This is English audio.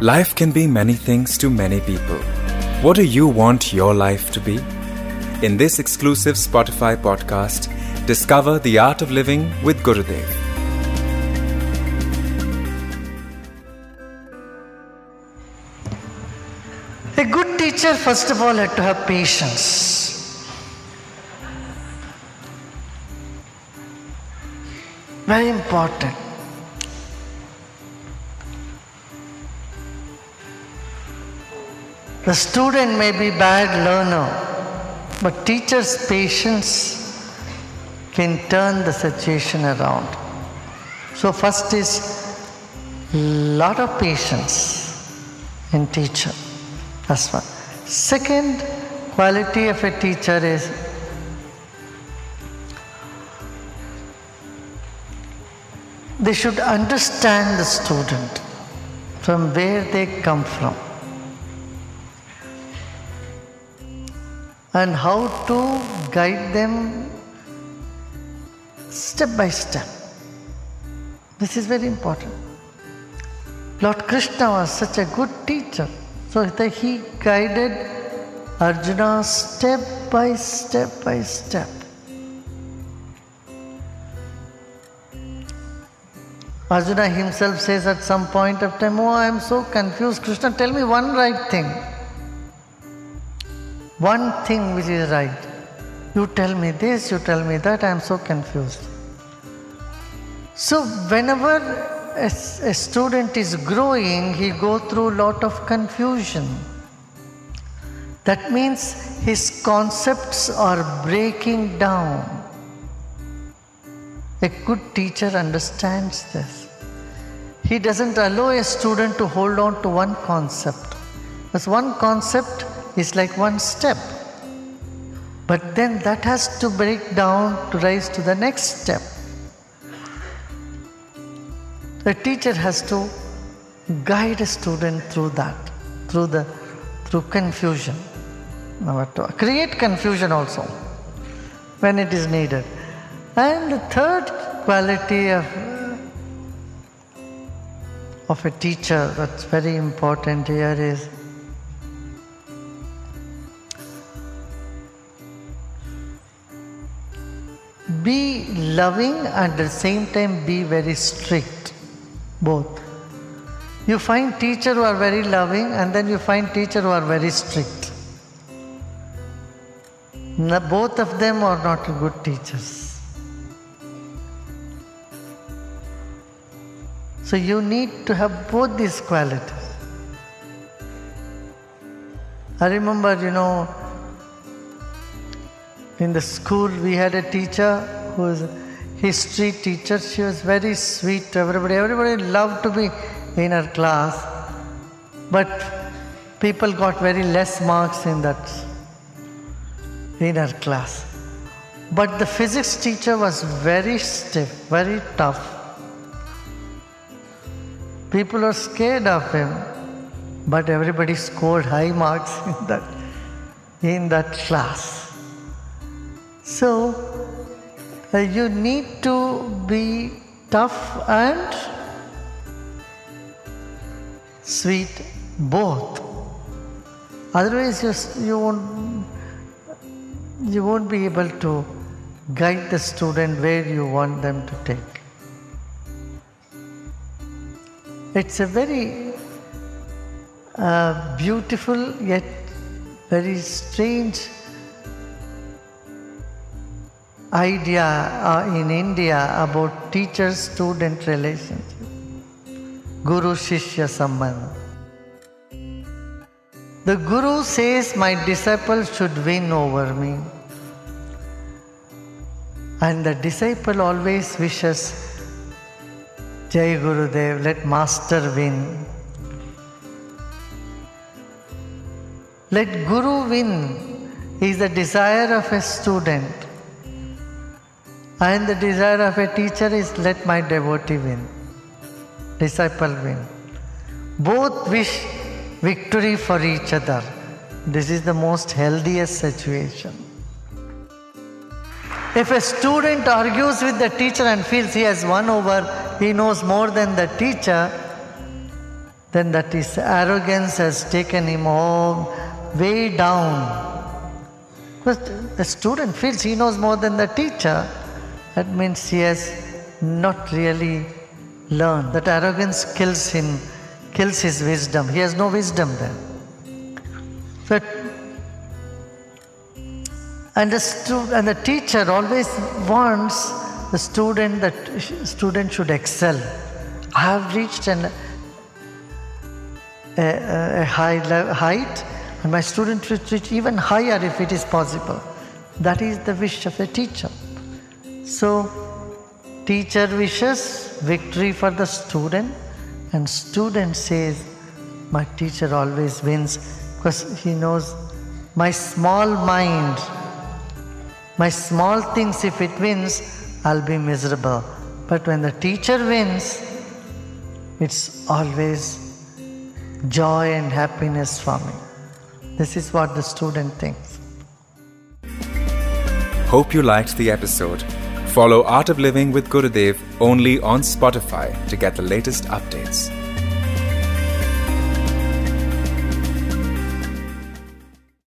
Life can be many things to many people. What do you want your life to be? In this exclusive Spotify podcast, discover the art of living with Gurudev. A good teacher, first of all, had to have patience. Very important. The student may be bad learner, but teacher's patience can turn the situation around. So first is lot of patience in teacher. That's one. Second quality of a teacher is they should understand the student from where they come from and how to guide them step by step. This is very important. Lord Krishna was such a good teacher. So that he guided Arjuna step by step by step. Arjuna himself says at some point of time, Oh, I am so confused. Krishna, tell me one right thing. One thing which is right. You tell me this, you tell me that, I am so confused. So, whenever a, a student is growing, he go through lot of confusion. That means his concepts are breaking down. A good teacher understands this. He doesn't allow a student to hold on to one concept. Because one concept is like one step. But then that has to break down to rise to the next step. The teacher has to guide a student through that, through the through confusion. Now, to create confusion also when it is needed. And the third quality of, of a teacher that's very important here is be loving and at the same time be very strict. Both. You find teacher who are very loving and then you find teacher who are very strict. both of them are not good teachers. So you need to have both these qualities. I remember, you know, in the school we had a teacher who was a history teacher. She was very sweet to everybody. Everybody loved to be in her class. But people got very less marks in that in her class. But the physics teacher was very stiff, very tough. People were scared of him, but everybody scored high marks in that, in that class. So, uh, you need to be tough and sweet both. Otherwise, you, you, won't, you won't be able to guide the student where you want them to take. It's a very uh, beautiful yet very strange idea uh, in India about teacher student relationship. Guru Shishya Sambandha. The Guru says, My disciple should win over me. And the disciple always wishes, Jai Gurudev, let Master win. Let Guru win is the desire of a student. And the desire of a teacher is let my devotee win, disciple win. Both wish victory for each other. This is the most healthiest situation. If a student argues with the teacher and feels he has won over, he knows more than the teacher, then that his arrogance has taken him all way down. Because the student feels he knows more than the teacher, that means he has not really learned. That arrogance kills him, kills his wisdom. He has no wisdom then. So, and the, stu- and the teacher always wants the student that student should excel. I have reached an, a, a high height, and my student should reach even higher if it is possible. That is the wish of the teacher. So, teacher wishes victory for the student, and student says, My teacher always wins because he knows my small mind, my small things, if it wins, I'll be miserable. But when the teacher wins, it's always joy and happiness for me. This is what the student thinks. Hope you liked the episode. Follow Art of Living with Gurudev only on Spotify to get the latest updates.